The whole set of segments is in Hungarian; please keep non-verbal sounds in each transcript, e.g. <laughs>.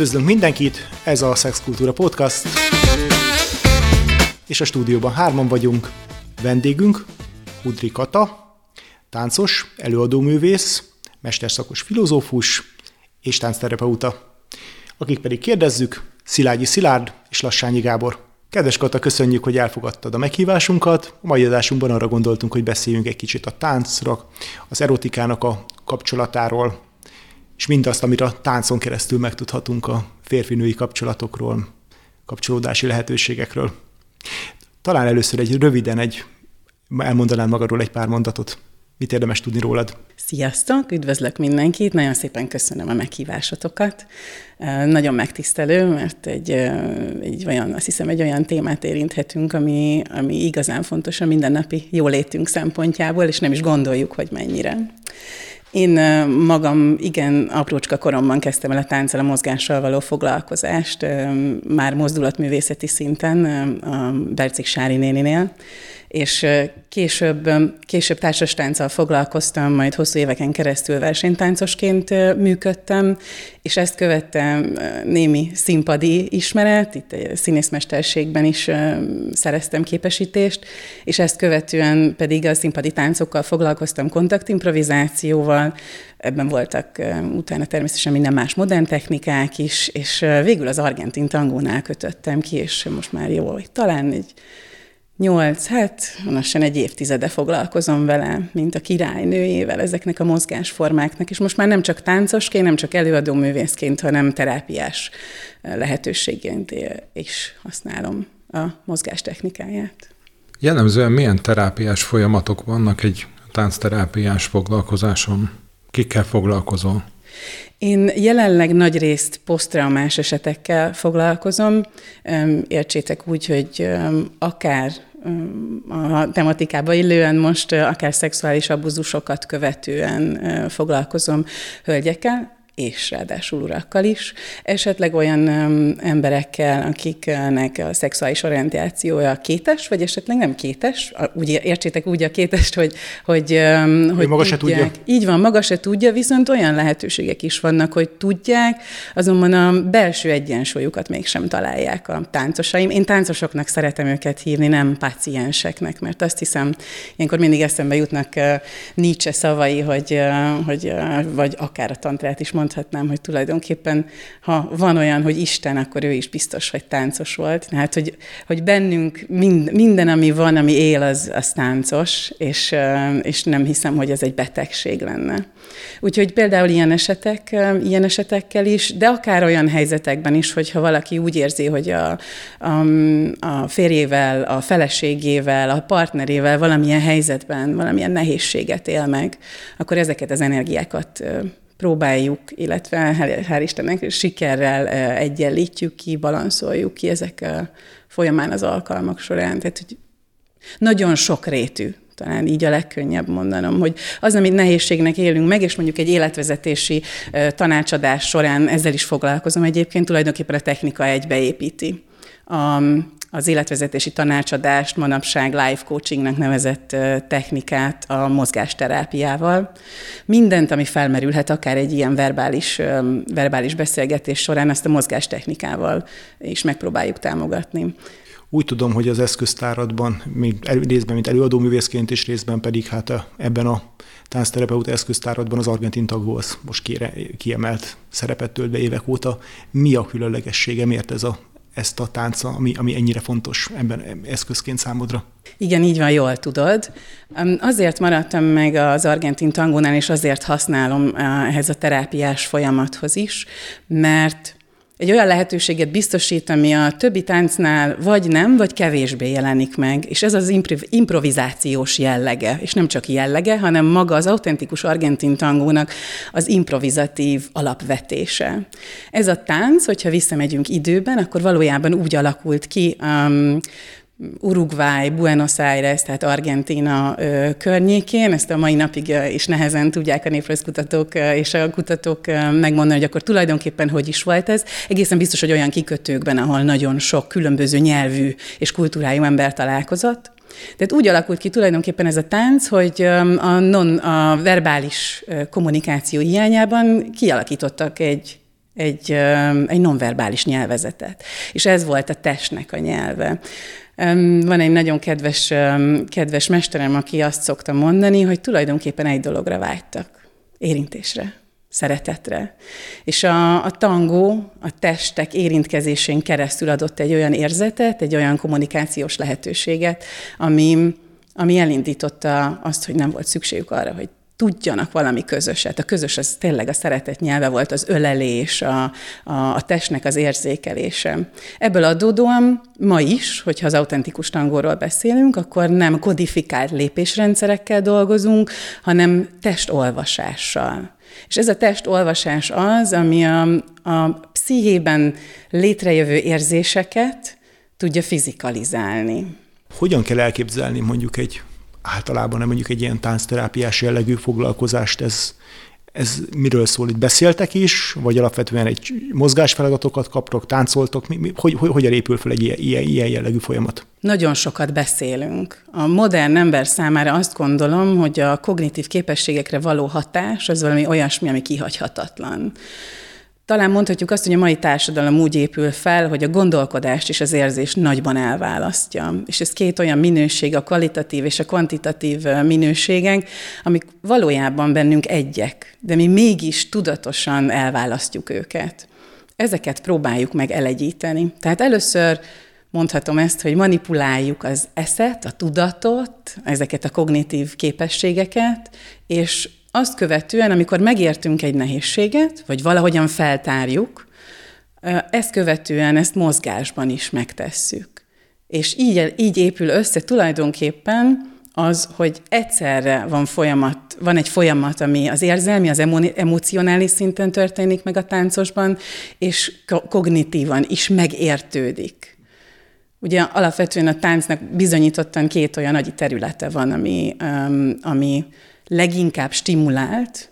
Üdvözlünk mindenkit, ez a Szexkultúra Podcast, és a stúdióban hárman vagyunk. Vendégünk Udri Kata, táncos, előadóművész, mesterszakos filozófus és táncterapeuta. Akik pedig kérdezzük, Szilágyi Szilárd és Lassányi Gábor. Kedves Kata, köszönjük, hogy elfogadtad a meghívásunkat. A mai adásunkban arra gondoltunk, hogy beszéljünk egy kicsit a táncra, az erotikának a kapcsolatáról, és mindazt, amit a táncon keresztül megtudhatunk a férfi-női kapcsolatokról, kapcsolódási lehetőségekről. Talán először egy röviden egy, elmondanám magadról egy pár mondatot. Mit érdemes tudni rólad? Sziasztok, üdvözlök mindenkit, nagyon szépen köszönöm a meghívásotokat. Nagyon megtisztelő, mert egy, egy olyan, azt hiszem, egy olyan témát érinthetünk, ami, ami igazán fontos a mindennapi jólétünk szempontjából, és nem is gondoljuk, hogy mennyire. Én magam igen aprócska koromban kezdtem el a tánccal, a mozgással való foglalkozást, már mozdulatművészeti szinten a Bercik Sári néninél, és később, később társas tánccal foglalkoztam, majd hosszú éveken keresztül versenytáncosként működtem, és ezt követtem némi színpadi ismeret, itt színészmesterségben is szereztem képesítést, és ezt követően pedig a színpadi táncokkal foglalkoztam kontaktimprovizációval, ebben voltak utána természetesen minden más modern technikák is, és végül az argentin tangónál kötöttem ki, és most már jó, talán egy nyolc, hát lassan egy évtizede foglalkozom vele, mint a királynőjével, ezeknek a mozgásformáknak, és most már nem csak táncosként, nem csak előadó művészként, hanem terápiás lehetőségként is használom a mozgás technikáját. Jellemzően milyen terápiás folyamatok vannak egy táncterápiás foglalkozáson? Kikkel foglalkozol? Én jelenleg nagy részt posztraumás esetekkel foglalkozom. Értsétek úgy, hogy akár a tematikába illően most akár szexuális abuzusokat követően foglalkozom hölgyekkel, és ráadásul urakkal is, esetleg olyan emberekkel, akiknek a szexuális orientációja kétes, vagy esetleg nem kétes, úgy értsétek úgy a kétest, hogy, hogy, um, hogy maga se tudja. Így van, maga se tudja, viszont olyan lehetőségek is vannak, hogy tudják, azonban a belső egyensúlyukat mégsem találják a táncosaim. Én táncosoknak szeretem őket hívni, nem pácienseknek, mert azt hiszem, ilyenkor mindig eszembe jutnak uh, Nietzsche szavai, hogy, uh, hogy uh, vagy akár a tantrát is mond, mondhatnám, hogy tulajdonképpen, ha van olyan, hogy Isten, akkor ő is biztos, hogy táncos volt. Hát, hogy, hogy bennünk mind, minden, ami van, ami él, az, az táncos, és, és nem hiszem, hogy ez egy betegség lenne. Úgyhogy például ilyen, esetek, ilyen esetekkel is, de akár olyan helyzetekben is, hogyha valaki úgy érzi, hogy a, a, a férjével, a feleségével, a partnerével valamilyen helyzetben, valamilyen nehézséget él meg, akkor ezeket az energiákat próbáljuk, illetve hál' Istennek sikerrel egyenlítjük ki, balanszoljuk ki ezek folyamán az alkalmak során. Tehát, hogy nagyon sok rétű talán így a legkönnyebb mondanom, hogy az, amit nehézségnek élünk meg, és mondjuk egy életvezetési tanácsadás során ezzel is foglalkozom egyébként, tulajdonképpen a technika egybeépíti a, az életvezetési tanácsadást, manapság life coachingnak nevezett technikát a mozgásterápiával. Mindent, ami felmerülhet, akár egy ilyen verbális, verbális beszélgetés során, ezt a mozgástechnikával is megpróbáljuk támogatni. Úgy tudom, hogy az eszköztáradban, mint, részben, mint előadóművészként, és részben pedig hát ebben a táncterapeuta eszköztáradban az argentin tagó az most kiemelt szerepet tölt be évek óta. Mi a különlegessége, miért ez a ezt a tánca, ami, ami ennyire fontos ebben eszközként számodra? Igen, így van, jól tudod. Azért maradtam meg az argentin tangónál, és azért használom eh, ehhez a terápiás folyamathoz is, mert egy olyan lehetőséget biztosít, ami a többi táncnál vagy nem, vagy kevésbé jelenik meg. És ez az improvizációs jellege, és nem csak jellege, hanem maga az autentikus argentin tangónak az improvizatív alapvetése. Ez a tánc, hogyha visszamegyünk időben, akkor valójában úgy alakult ki, um, Uruguay, Buenos Aires, tehát Argentina ö, környékén. Ezt a mai napig is nehezen tudják a néprajzkutatók és a kutatók megmondani, hogy akkor tulajdonképpen hogy is volt ez. Egészen biztos, hogy olyan kikötőkben, ahol nagyon sok különböző nyelvű és kultúrájú ember találkozott. Tehát úgy alakult ki tulajdonképpen ez a tánc, hogy a, non, a verbális kommunikáció hiányában kialakítottak egy egy, egy nonverbális nyelvezetet. És ez volt a testnek a nyelve. Van egy nagyon kedves, kedves mesterem, aki azt szokta mondani, hogy tulajdonképpen egy dologra vágytak. Érintésre szeretetre. És a, a tangó a testek érintkezésén keresztül adott egy olyan érzetet, egy olyan kommunikációs lehetőséget, ami, ami elindította azt, hogy nem volt szükségük arra, hogy tudjanak valami közöset. A közös az tényleg a szeretet nyelve volt, az ölelés, a, a, a testnek az érzékelése. Ebből adódóan ma is, hogyha az autentikus tangóról beszélünk, akkor nem kodifikált lépésrendszerekkel dolgozunk, hanem testolvasással. És ez a testolvasás az, ami a, a pszichében létrejövő érzéseket tudja fizikalizálni. Hogyan kell elképzelni mondjuk egy általában nem mondjuk egy ilyen táncterápiás jellegű foglalkozást, ez, ez miről szól? Itt beszéltek is, vagy alapvetően egy mozgásfeladatokat kaptok, táncoltok? Mi, mi, hogy, hogy, hogyan épül fel egy ilyen, ilyen, ilyen jellegű folyamat? Nagyon sokat beszélünk. A modern ember számára azt gondolom, hogy a kognitív képességekre való hatás az valami olyasmi, ami kihagyhatatlan. Talán mondhatjuk azt, hogy a mai társadalom úgy épül fel, hogy a gondolkodást és az érzést nagyban elválasztja. És ez két olyan minőség, a kvalitatív és a kvantitatív minőségek, amik valójában bennünk egyek, de mi mégis tudatosan elválasztjuk őket. Ezeket próbáljuk meg elegyíteni. Tehát először mondhatom ezt, hogy manipuláljuk az eszet, a tudatot, ezeket a kognitív képességeket, és azt követően, amikor megértünk egy nehézséget, vagy valahogyan feltárjuk, ezt követően ezt mozgásban is megtesszük. És így, így épül össze tulajdonképpen az, hogy egyszerre van folyamat, van egy folyamat, ami az érzelmi, az emo- emocionális szinten történik meg a táncosban, és kognitívan is megértődik. Ugye alapvetően a táncnak bizonyítottan két olyan nagy területe van, ami, ami leginkább stimulált,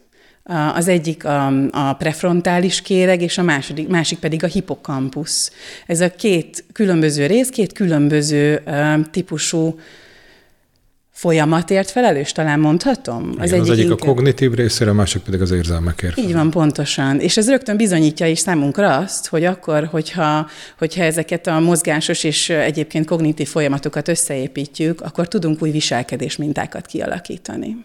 az egyik a, a prefrontális kéreg, és a második, másik pedig a hipokampusz. Ez a két különböző rész, két különböző típusú folyamatért felelős, talán mondhatom? Az, Igen, egyik, az egyik inkább... a kognitív részére, a másik pedig az érzelmekért. Így van, pontosan. És ez rögtön bizonyítja is számunkra azt, hogy akkor, hogyha, hogyha ezeket a mozgásos és egyébként kognitív folyamatokat összeépítjük, akkor tudunk új viselkedés mintákat kialakítani.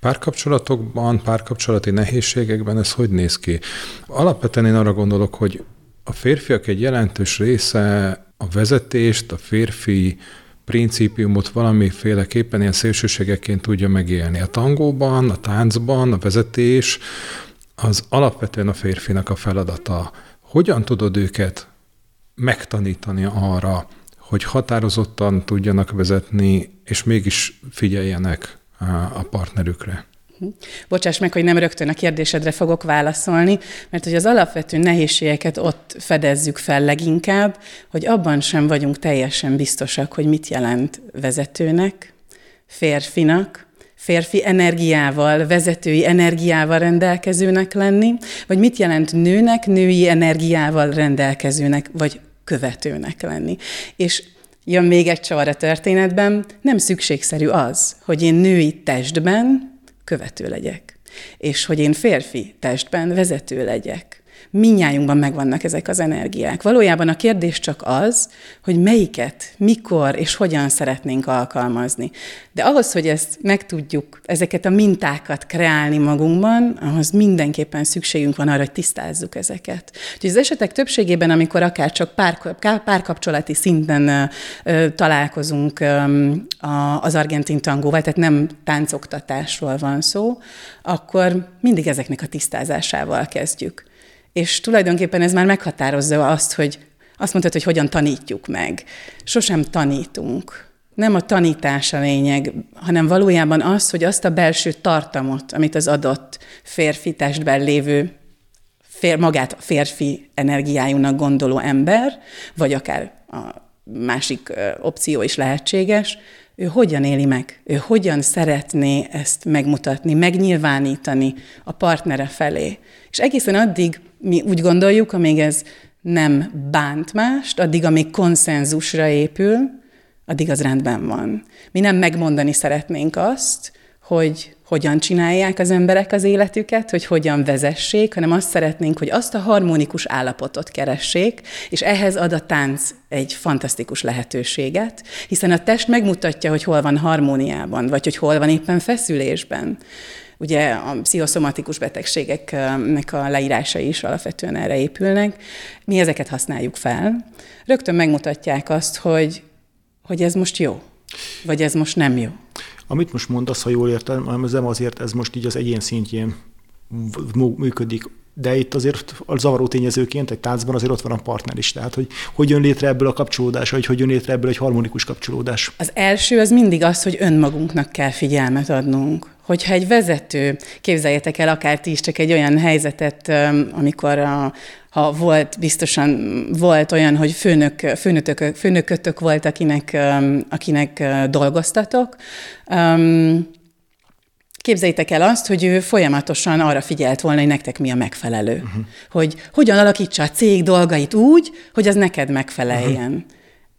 Párkapcsolatokban, párkapcsolati nehézségekben ez hogy néz ki? Alapvetően én arra gondolok, hogy a férfiak egy jelentős része a vezetést, a férfi principiumot valamiféleképpen ilyen szélsőségeként tudja megélni. A tangóban, a táncban, a vezetés az alapvetően a férfinak a feladata. Hogyan tudod őket megtanítani arra, hogy határozottan tudjanak vezetni, és mégis figyeljenek a partnerükre. Bocsáss meg, hogy nem rögtön a kérdésedre fogok válaszolni, mert hogy az alapvető nehézségeket ott fedezzük fel leginkább, hogy abban sem vagyunk teljesen biztosak, hogy mit jelent vezetőnek, férfinak, férfi energiával, vezetői energiával rendelkezőnek lenni, vagy mit jelent nőnek, női energiával rendelkezőnek, vagy követőnek lenni. És jön még egy csavar a történetben, nem szükségszerű az, hogy én női testben követő legyek, és hogy én férfi testben vezető legyek minnyájunkban megvannak ezek az energiák. Valójában a kérdés csak az, hogy melyiket, mikor és hogyan szeretnénk alkalmazni. De ahhoz, hogy ezt meg tudjuk, ezeket a mintákat kreálni magunkban, ahhoz mindenképpen szükségünk van arra, hogy tisztázzuk ezeket. Úgyhogy az esetek többségében, amikor akár csak pár, párkapcsolati szinten ö, találkozunk ö, a, az argentin tangóval, tehát nem táncoktatásról van szó, akkor mindig ezeknek a tisztázásával kezdjük. És tulajdonképpen ez már meghatározza azt, hogy azt mondtad, hogy hogyan tanítjuk meg. Sosem tanítunk. Nem a tanítás a lényeg, hanem valójában az, hogy azt a belső tartamot, amit az adott férfi testben lévő fér, magát férfi energiájúnak gondoló ember, vagy akár a másik opció is lehetséges, ő hogyan éli meg, ő hogyan szeretné ezt megmutatni, megnyilvánítani a partnere felé. És egészen addig mi úgy gondoljuk, amíg ez nem bánt mást, addig, amíg konszenzusra épül, addig az rendben van. Mi nem megmondani szeretnénk azt, hogy hogyan csinálják az emberek az életüket, hogy hogyan vezessék, hanem azt szeretnénk, hogy azt a harmonikus állapotot keressék, és ehhez ad a tánc egy fantasztikus lehetőséget, hiszen a test megmutatja, hogy hol van harmóniában, vagy hogy hol van éppen feszülésben. Ugye a pszichoszomatikus betegségeknek a leírásai is alapvetően erre épülnek. Mi ezeket használjuk fel. Rögtön megmutatják azt, hogy, hogy ez most jó, vagy ez most nem jó. Amit most mondasz, ha jól értem, ez nem azért, ez most így az egyén szintjén működik, de itt azért a zavaró tényezőként egy táncban azért ott van a partner is. Tehát, hogy hogy jön létre ebből a kapcsolódás, vagy hogy jön létre ebből egy harmonikus kapcsolódás. Az első az mindig az, hogy önmagunknak kell figyelmet adnunk. Hogyha egy vezető, képzeljetek el akár ti is csak egy olyan helyzetet, amikor a, ha volt, biztosan volt olyan, hogy főnök, főnökök, főnökötök volt, akinek, akinek dolgoztatok, Képzeljétek el azt, hogy ő folyamatosan arra figyelt volna, hogy nektek mi a megfelelő. Uh-huh. Hogy hogyan alakítsa a cég dolgait úgy, hogy az neked megfeleljen. Uh-huh.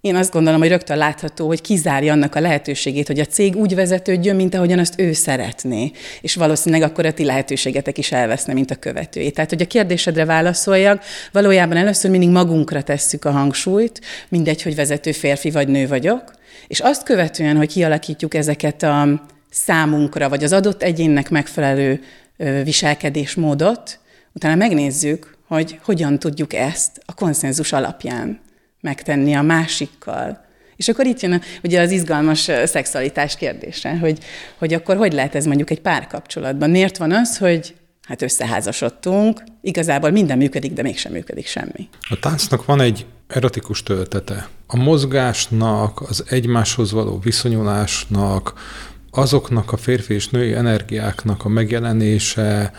Én azt gondolom, hogy rögtön látható, hogy kizárja annak a lehetőségét, hogy a cég úgy vezetődjön, mint ahogyan azt ő szeretné. És valószínűleg akkor a ti lehetőségetek is elveszne, mint a követői. Tehát, hogy a kérdésedre válaszoljak, valójában először mindig magunkra tesszük a hangsúlyt, mindegy, hogy vezető férfi vagy nő vagyok, és azt követően, hogy kialakítjuk ezeket a számunkra, vagy az adott egyénnek megfelelő viselkedésmódot, utána megnézzük, hogy hogyan tudjuk ezt a konszenzus alapján megtenni a másikkal. És akkor itt jön ugye az izgalmas szexualitás kérdése, hogy, hogy akkor hogy lehet ez mondjuk egy párkapcsolatban? Miért van az, hogy hát összeházasodtunk, igazából minden működik, de mégsem működik semmi. A táncnak van egy erotikus töltete. A mozgásnak, az egymáshoz való viszonyulásnak, azoknak a férfi és női energiáknak a megjelenése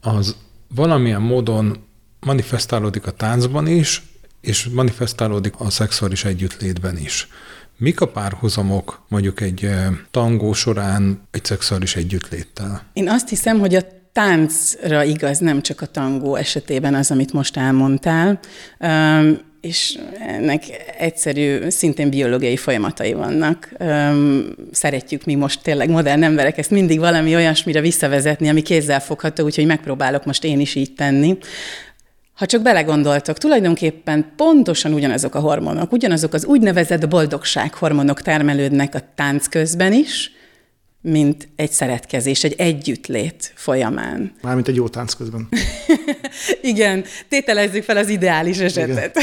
az valamilyen módon manifestálódik a táncban is, és manifestálódik a szexuális együttlétben is. Mik a párhuzamok mondjuk egy eh, tangó során egy szexuális együttléttel? Én azt hiszem, hogy a táncra igaz, nem csak a tangó esetében az, amit most elmondtál és ennek egyszerű, szintén biológiai folyamatai vannak. Szeretjük mi most tényleg modern emberek ezt mindig valami olyasmire visszavezetni, ami kézzelfogható, úgyhogy megpróbálok most én is így tenni. Ha csak belegondoltok, tulajdonképpen pontosan ugyanazok a hormonok, ugyanazok az úgynevezett boldogsághormonok termelődnek a tánc közben is, mint egy szeretkezés, egy együttlét folyamán. Mármint egy jó tánc közben. <laughs> Igen, tételezzük fel az ideális esetet.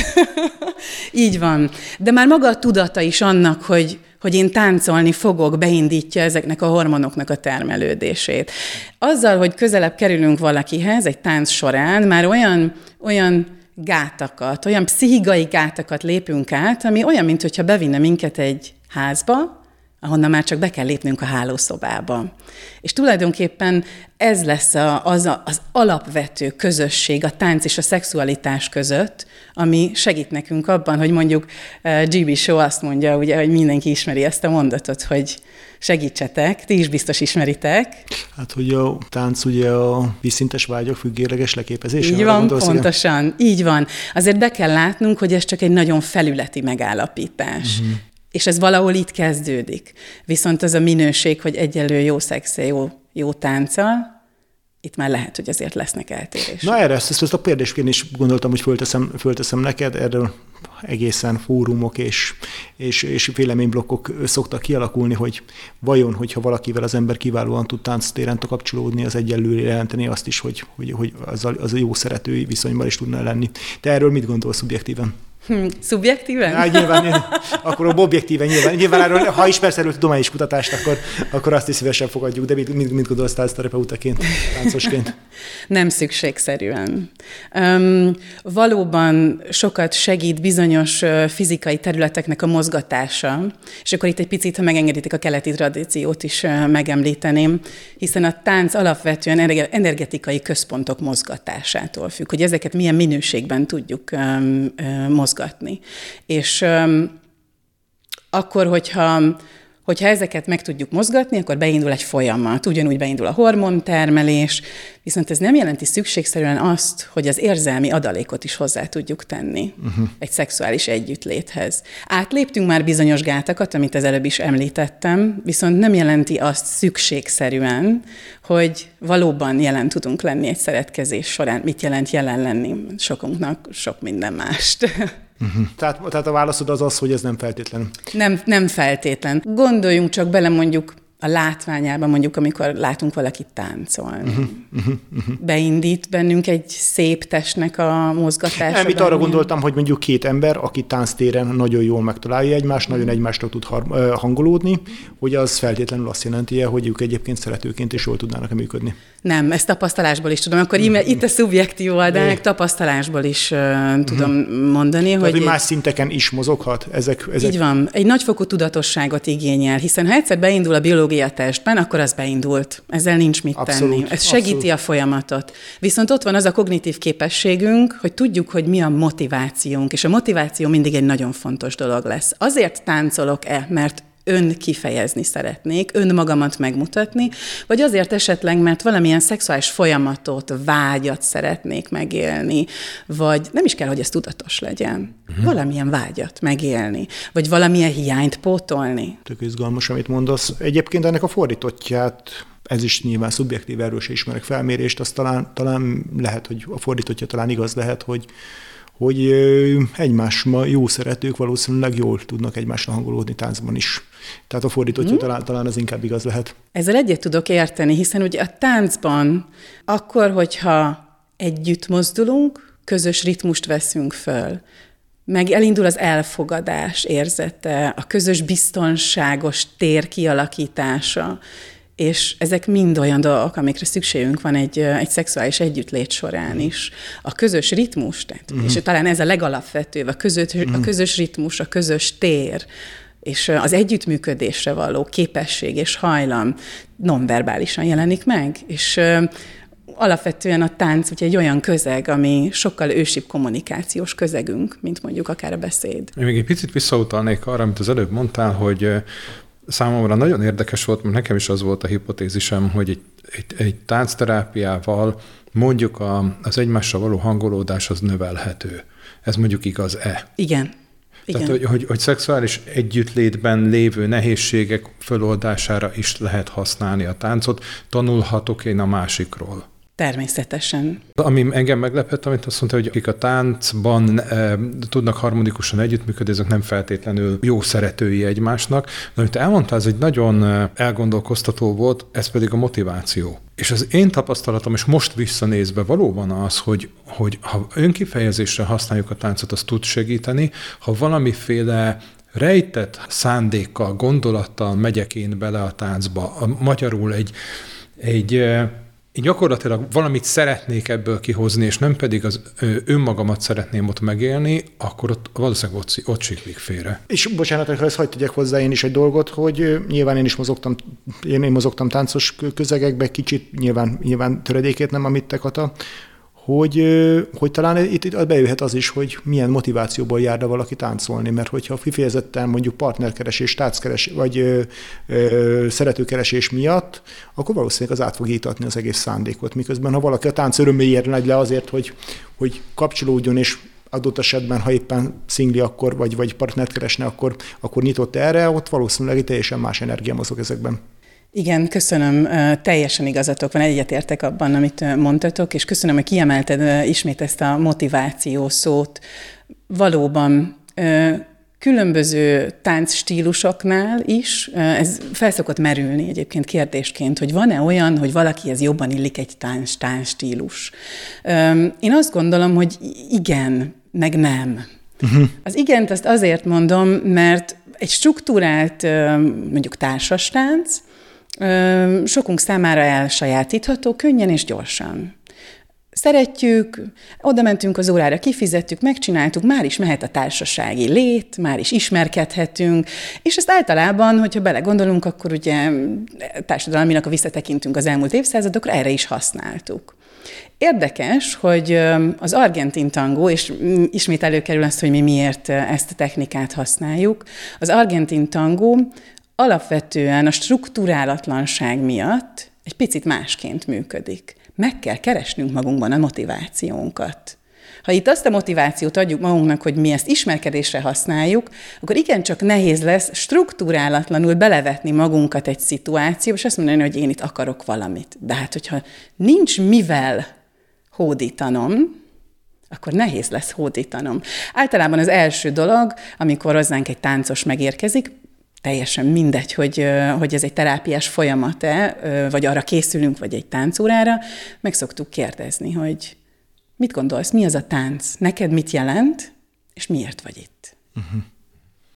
<laughs> Így van. De már maga a tudata is annak, hogy, hogy én táncolni fogok, beindítja ezeknek a hormonoknak a termelődését. Azzal, hogy közelebb kerülünk valakihez egy tánc során, már olyan, olyan gátakat, olyan pszichikai gátakat lépünk át, ami olyan, mintha bevinne minket egy házba, ahonnan már csak be kell lépnünk a hálószobába. És tulajdonképpen ez lesz a, az, a, az alapvető közösség a tánc és a szexualitás között, ami segít nekünk abban, hogy mondjuk uh, eh, GB Show azt mondja, ugye, hogy mindenki ismeri ezt a mondatot, hogy segítsetek, ti is biztos ismeritek. Hát, hogy a tánc ugye a vízszintes vágyok függérleges leképezése. Így van, gondolsz, pontosan, igen? így van. Azért be kell látnunk, hogy ez csak egy nagyon felületi megállapítás. Uh-huh és ez valahol itt kezdődik. Viszont az a minőség, hogy egyelő jó szexe, jó, jó tánccal, itt már lehet, hogy azért lesznek eltérések. Na erre, ezt, ezt a kérdésként is gondoltam, hogy fölteszem, fölteszem neked, erről egészen fórumok és, és, és véleményblokkok szoktak kialakulni, hogy vajon, hogyha valakivel az ember kiválóan tud tánctéren kapcsolódni, az egyenlő jelenteni azt is, hogy, hogy, hogy az, a, az a jó szeretői viszonyban is tudna lenni. Te erről mit gondolsz szubjektíven? Hm, <laughs> szubjektíven? Ja, nyilván, akkor objektíven nyilván. Nyilván erről, ha ismersz erről tudományos kutatást, akkor, akkor azt is szívesen fogadjuk, de mit, mit, mit gondolsz tánzterapeutaként, táncosként? <laughs> Nem szükségszerűen. Um, valóban sokat segít bizonyos fizikai területeknek a mozgatása, és akkor itt egy picit, ha megengeditek, a keleti tradíciót is megemlíteném, hiszen a tánc alapvetően energetikai központok mozgatásától függ, hogy ezeket milyen minőségben tudjuk um, mozgatni mozgatni. És um, akkor, hogyha Hogyha ezeket meg tudjuk mozgatni, akkor beindul egy folyamat, ugyanúgy beindul a hormontermelés, viszont ez nem jelenti szükségszerűen azt, hogy az érzelmi adalékot is hozzá tudjuk tenni uh-huh. egy szexuális együttléthez. Átléptünk már bizonyos gátakat, amit az előbb is említettem, viszont nem jelenti azt szükségszerűen, hogy valóban jelen tudunk lenni egy szeretkezés során. Mit jelent jelen lenni? Sokunknak sok minden mást. <laughs> Uh-huh. Tehát, tehát a válaszod az az, hogy ez nem feltétlen. Nem, nem feltétlen. Gondoljunk csak bele mondjuk a látványában, mondjuk, amikor látunk valakit táncolni. Uh-huh, uh-huh, uh-huh. Beindít bennünk egy szép testnek a mozgatása. Nem, itt arra gondoltam, hogy mondjuk két ember, aki tánctéren nagyon jól megtalálja egymást, nagyon egymásra tud hangolódni, hogy az feltétlenül azt jelenti, hogy ők egyébként szeretőként is jól tudnának működni. Nem, ezt tapasztalásból is tudom. Akkor itt a szubjektív oldalnak tapasztalásból is uh, tudom uh-huh. mondani, hogy... hogy más szinteken is mozoghat? Ezek, ezek... Így van. Egy nagyfokú tudatosságot igényel, hiszen ha egyszer beindul a biológia testben, akkor az beindult. Ezzel nincs mit abszolút, tenni. Ez segíti abszolút. a folyamatot. Viszont ott van az a kognitív képességünk, hogy tudjuk, hogy mi a motivációnk, és a motiváció mindig egy nagyon fontos dolog lesz. Azért táncolok-e, mert ön kifejezni szeretnék, önmagamat megmutatni, vagy azért esetleg, mert valamilyen szexuális folyamatot, vágyat szeretnék megélni, vagy nem is kell, hogy ez tudatos legyen. Uh-huh. Valamilyen vágyat megélni, vagy valamilyen hiányt pótolni. Tök izgalmas, amit mondasz. Egyébként ennek a fordítottját ez is nyilván szubjektív, erről se ismerek felmérést, az talán, talán lehet, hogy a fordítottja talán igaz lehet, hogy hogy egymásmal jó szeretők valószínűleg jól tudnak egymásra hangolódni táncban is. Tehát a fordítottja hmm. talán, talán az inkább igaz lehet. Ezzel egyet tudok érteni, hiszen ugye a táncban akkor, hogyha együtt mozdulunk, közös ritmust veszünk föl, meg elindul az elfogadás érzete, a közös biztonságos tér kialakítása, és ezek mind olyan dolgok, amikre szükségünk van egy, egy szexuális együttlét során is. A közös ritmus, tehát, uh-huh. és talán ez a legalapvetőbb, a közös, uh-huh. a közös ritmus, a közös tér, és az együttműködésre való képesség és hajlam nonverbálisan jelenik meg, és alapvetően a tánc ugye egy olyan közeg, ami sokkal ősibb kommunikációs közegünk, mint mondjuk akár a beszéd. Én még egy picit visszautalnék arra, amit az előbb mondtál, hogy számomra nagyon érdekes volt, mert nekem is az volt a hipotézisem, hogy egy, egy, egy táncterápiával mondjuk a, az egymással való hangolódás az növelhető. Ez mondjuk igaz-e? Igen. Igen. Tehát, hogy, hogy, hogy szexuális együttlétben lévő nehézségek föloldására is lehet használni a táncot, tanulhatok én a másikról. Természetesen. Ami engem meglepett, amit azt mondta, hogy akik a táncban e, tudnak harmonikusan együttműködni, azok nem feltétlenül jó szeretői egymásnak. De amit elmondtál, ez egy nagyon eh, elgondolkoztató volt, ez pedig a motiváció. És az én tapasztalatom, és most visszanézve valóban az, hogy, hogy ha önkifejezésre használjuk a táncot, az tud segíteni, ha valamiféle rejtett szándékkal, gondolattal megyek én bele a táncba, a, magyarul egy, egy eh, én gyakorlatilag valamit szeretnék ebből kihozni, és nem pedig az önmagamat szeretném ott megélni, akkor ott valószínűleg ott, ott siklik félre. És bocsánat, ha ezt hagyd tegyek hozzá én is egy dolgot, hogy nyilván én is mozogtam, én, én mozogtam táncos közegekbe, kicsit nyilván, nyilván töredékét nem, amit te Kata, hogy, hogy talán itt, itt bejöhet az is, hogy milyen motivációból járna valaki táncolni, mert hogyha kifejezetten mondjuk partnerkeresés, tánckeresés, vagy ö, ö, szeretőkeresés miatt, akkor valószínűleg az át fog ítatni az egész szándékot. Miközben ha valaki a tánc öröméért megy le azért, hogy, hogy kapcsolódjon és adott esetben, ha éppen szingli akkor, vagy, vagy partnert keresne, akkor, akkor nyitott erre, ott valószínűleg teljesen más energia mozog ezekben. Igen, köszönöm, teljesen igazatok van, egyetértek abban, amit mondtatok, és köszönöm, hogy kiemelted ismét ezt a motiváció szót. Valóban különböző táncstílusoknál is ez felszokott merülni egyébként kérdésként, hogy van-e olyan, hogy valakihez jobban illik egy tánc, táncstílus. Én azt gondolom, hogy igen, meg nem. Uh-huh. Az igent azt azért mondom, mert egy struktúrált mondjuk társastánc, sokunk számára elsajátítható könnyen és gyorsan. Szeretjük, oda mentünk az órára, kifizettük, megcsináltuk, már is mehet a társasági lét, már is ismerkedhetünk, és ezt általában, hogyha belegondolunk, akkor ugye társadalmilag, ha visszatekintünk az elmúlt évszázadokra, erre is használtuk. Érdekes, hogy az argentin tangó, és ismét előkerül azt, hogy mi miért ezt a technikát használjuk, az argentin tangó alapvetően a struktúrálatlanság miatt egy picit másként működik. Meg kell keresnünk magunkban a motivációnkat. Ha itt azt a motivációt adjuk magunknak, hogy mi ezt ismerkedésre használjuk, akkor igencsak nehéz lesz struktúrálatlanul belevetni magunkat egy szituációba, és azt mondani, hogy én itt akarok valamit. De hát, hogyha nincs mivel hódítanom, akkor nehéz lesz hódítanom. Általában az első dolog, amikor hozzánk egy táncos megérkezik, teljesen mindegy, hogy, hogy ez egy terápiás folyamat-e, vagy arra készülünk, vagy egy táncórára, meg szoktuk kérdezni, hogy mit gondolsz, mi az a tánc, neked mit jelent, és miért vagy itt? Uh-huh.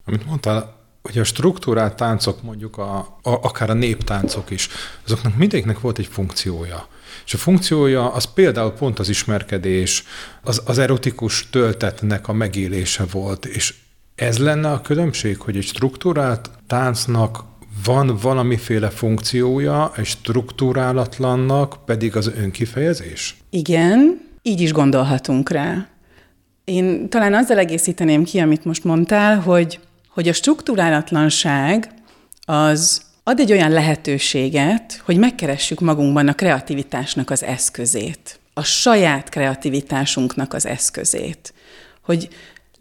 Amit mondtál, hogy a struktúrált táncok, mondjuk a, a, akár a néptáncok is, azoknak mindegyiknek volt egy funkciója. És a funkciója az például pont az ismerkedés, az, az erotikus töltetnek a megélése volt, és ez lenne a különbség, hogy egy struktúrált táncnak van valamiféle funkciója, egy struktúrálatlannak pedig az önkifejezés? Igen, így is gondolhatunk rá. Én talán azzal egészíteném ki, amit most mondtál, hogy, hogy a struktúrálatlanság az ad egy olyan lehetőséget, hogy megkeressük magunkban a kreativitásnak az eszközét, a saját kreativitásunknak az eszközét. Hogy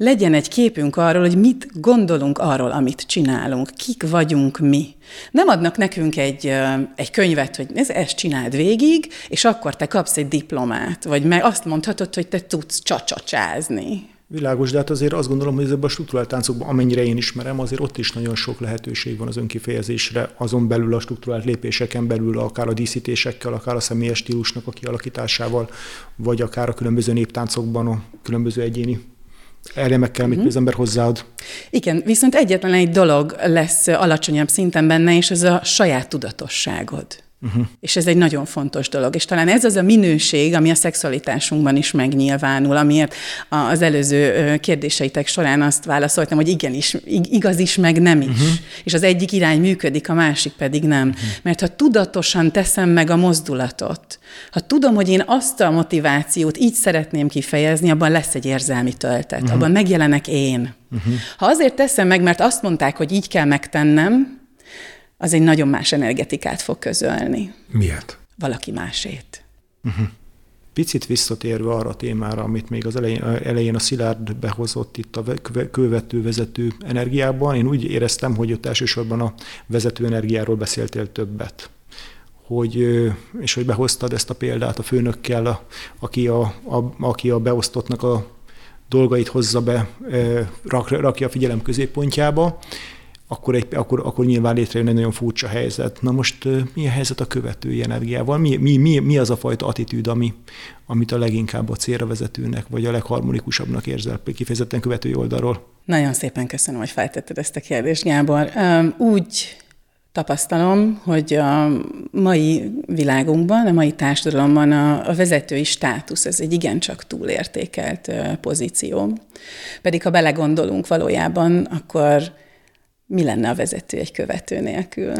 legyen egy képünk arról, hogy mit gondolunk arról, amit csinálunk, kik vagyunk mi. Nem adnak nekünk egy, egy könyvet, hogy ez, ezt csináld végig, és akkor te kapsz egy diplomát, vagy meg azt mondhatod, hogy te tudsz csacsacsázni. Világos, de hát azért azt gondolom, hogy ezekben a struktúrált táncokban, amennyire én ismerem, azért ott is nagyon sok lehetőség van az önkifejezésre, azon belül a struktúrált lépéseken belül, akár a díszítésekkel, akár a személyes stílusnak a kialakításával, vagy akár a különböző néptáncokban a különböző egyéni elemekkel, amit uh-huh. az ember hozzáad. Igen, viszont egyetlen egy dolog lesz alacsonyabb szinten benne, és ez a saját tudatosságod. Uh-huh. És ez egy nagyon fontos dolog. És talán ez az a minőség, ami a szexualitásunkban is megnyilvánul, amiért az előző kérdéseitek során azt válaszoltam, hogy igenis, igaz is, meg nem is. Uh-huh. És az egyik irány működik, a másik pedig nem. Uh-huh. Mert ha tudatosan teszem meg a mozdulatot, ha tudom, hogy én azt a motivációt így szeretném kifejezni, abban lesz egy érzelmi töltet, uh-huh. abban megjelenek én. Uh-huh. Ha azért teszem meg, mert azt mondták, hogy így kell megtennem, az egy nagyon más energetikát fog közölni. Miért? Valaki másét. Uh-huh. Picit visszatérve arra a témára, amit még az elején, elején a Szilárd behozott itt a követő-vezető energiában, én úgy éreztem, hogy ott elsősorban a vezető energiáról beszéltél többet hogy, és hogy behoztad ezt a példát a főnökkel, a, aki, a, a, aki a beosztottnak a dolgait hozza be, rak, rakja a figyelem középpontjába, akkor, egy, akkor, akkor nyilván létrejön egy nagyon furcsa helyzet. Na most mi a helyzet a követői energiával? Mi, mi, mi, mi az a fajta attitűd, ami, amit a leginkább a célra vezetőnek, vagy a legharmonikusabbnak érzel kifejezetten követői oldalról? Nagyon szépen köszönöm, hogy feltetted ezt a kérdést, Gábor. Úgy tapasztalom, hogy a mai világunkban, a mai társadalomban a, a vezetői státusz, ez egy igencsak túlértékelt pozíció. Pedig ha belegondolunk valójában, akkor mi lenne a vezető egy követő nélkül?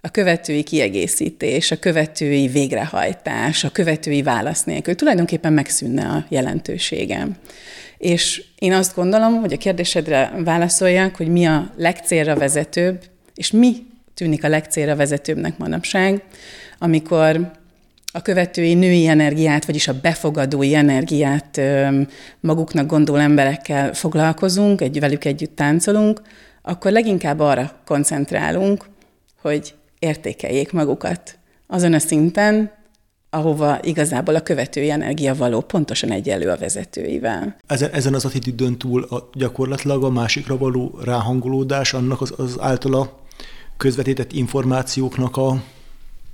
A követői kiegészítés, a követői végrehajtás, a követői válasz nélkül tulajdonképpen megszűnne a jelentőségem. És én azt gondolom, hogy a kérdésedre válaszoljak, hogy mi a legcélra vezetőbb, és mi tűnik a legcélra vezetőbbnek manapság, amikor a követői női energiát, vagyis a befogadói energiát maguknak gondol emberekkel foglalkozunk, egy velük együtt táncolunk, akkor leginkább arra koncentrálunk, hogy értékeljék magukat azon a szinten, ahova igazából a követői energia való pontosan egyenlő a vezetőivel. Ezen, ezen az attitűdön túl a, gyakorlatilag a másikra való ráhangolódás, annak az, az általa közvetített információknak a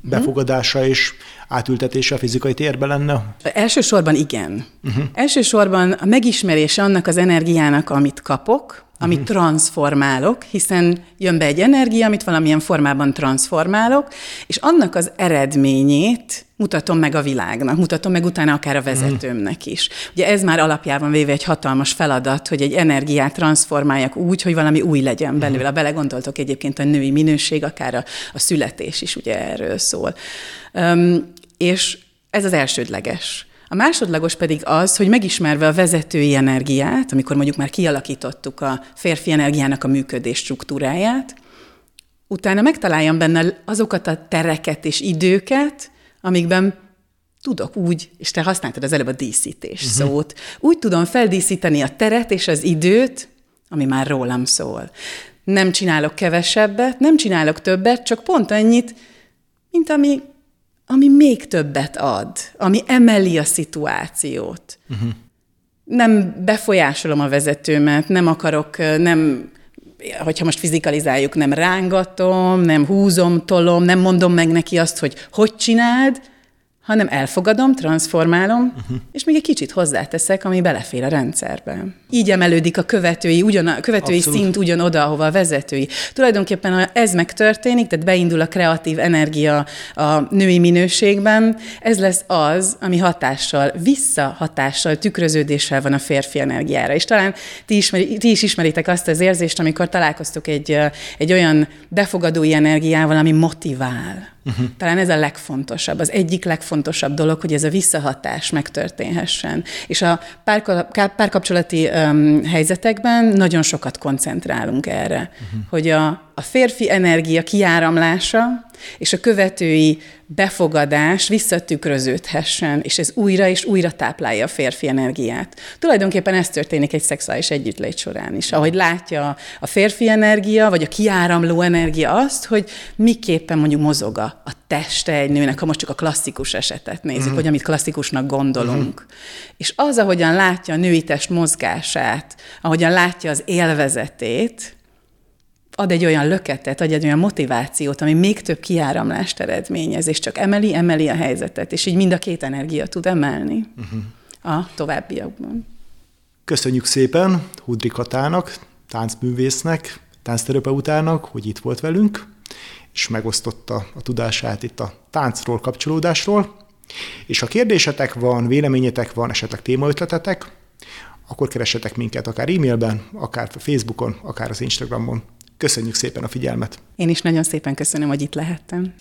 befogadása és átültetése a fizikai térbe lenne? Elsősorban igen. Uh-huh. Elsősorban a megismerése annak az energiának, amit kapok, amit uh-huh. transformálok, hiszen jön be egy energia, amit valamilyen formában transformálok, és annak az eredményét mutatom meg a világnak, mutatom meg utána akár a vezetőmnek is. Ugye ez már alapjában véve egy hatalmas feladat, hogy egy energiát transformáljak úgy, hogy valami új legyen belőle. Uh-huh. Belegondoltok egyébként a női minőség, akár a, a születés is ugye erről szól. Um, és ez az elsődleges. A másodlagos pedig az, hogy megismerve a vezetői energiát, amikor mondjuk már kialakítottuk a férfi energiának a működés struktúráját, utána megtaláljam benne azokat a tereket és időket, amikben tudok úgy, és te használtad az előbb a díszítés uh-huh. szót, úgy tudom feldíszíteni a teret és az időt, ami már rólam szól. Nem csinálok kevesebbet, nem csinálok többet, csak pont annyit, mint ami, ami még többet ad, ami emeli a szituációt. Uh-huh. Nem befolyásolom a vezetőmet, nem akarok, nem hogyha most fizikalizáljuk, nem rángatom, nem húzom, tolom, nem mondom meg neki azt, hogy hogy csináld, hanem elfogadom, transformálom, uh-huh. és még egy kicsit hozzáteszek, ami belefér a rendszerbe. Így emelődik a követői, ugyan, a követői Abszolút. szint ugyanoda, ahova a vezetői. Tulajdonképpen ha ez megtörténik, tehát beindul a kreatív energia a női minőségben, ez lesz az, ami hatással, visszahatással, tükröződéssel van a férfi energiára. És talán ti, ismeri, ti is ismeritek azt az érzést, amikor találkoztok egy, egy olyan befogadói energiával, ami motivál Uh-huh. Talán ez a legfontosabb, az egyik legfontosabb dolog, hogy ez a visszahatás megtörténhessen. És a párkapcsolati um, helyzetekben nagyon sokat koncentrálunk erre, uh-huh. hogy a, a férfi energia kiáramlása és a követői befogadás visszatükröződhessen, és ez újra és újra táplálja a férfi energiát. Tulajdonképpen ez történik egy szexuális együttlét során is. Ahogy látja a férfi energia, vagy a kiáramló energia azt, hogy miképpen mondjuk mozog a teste egy nőnek, ha most csak a klasszikus esetet nézzük, uh-huh. vagy amit klasszikusnak gondolunk. Uh-huh. És az, ahogyan látja a női test mozgását, ahogyan látja az élvezetét, ad egy olyan löketet, ad egy olyan motivációt, ami még több kiáramlást eredményez, és csak emeli, emeli a helyzetet, és így mind a két energia tud emelni uh-huh. a továbbiakban. Köszönjük szépen Hudri Katának, táncművésznek, táncterapeutának, hogy itt volt velünk, és megosztotta a tudását itt a táncról, kapcsolódásról. És ha kérdésetek van, véleményetek van, esetleg témaötletetek, akkor keressetek minket akár e-mailben, akár a Facebookon, akár az Instagramon. Köszönjük szépen a figyelmet! Én is nagyon szépen köszönöm, hogy itt lehettem.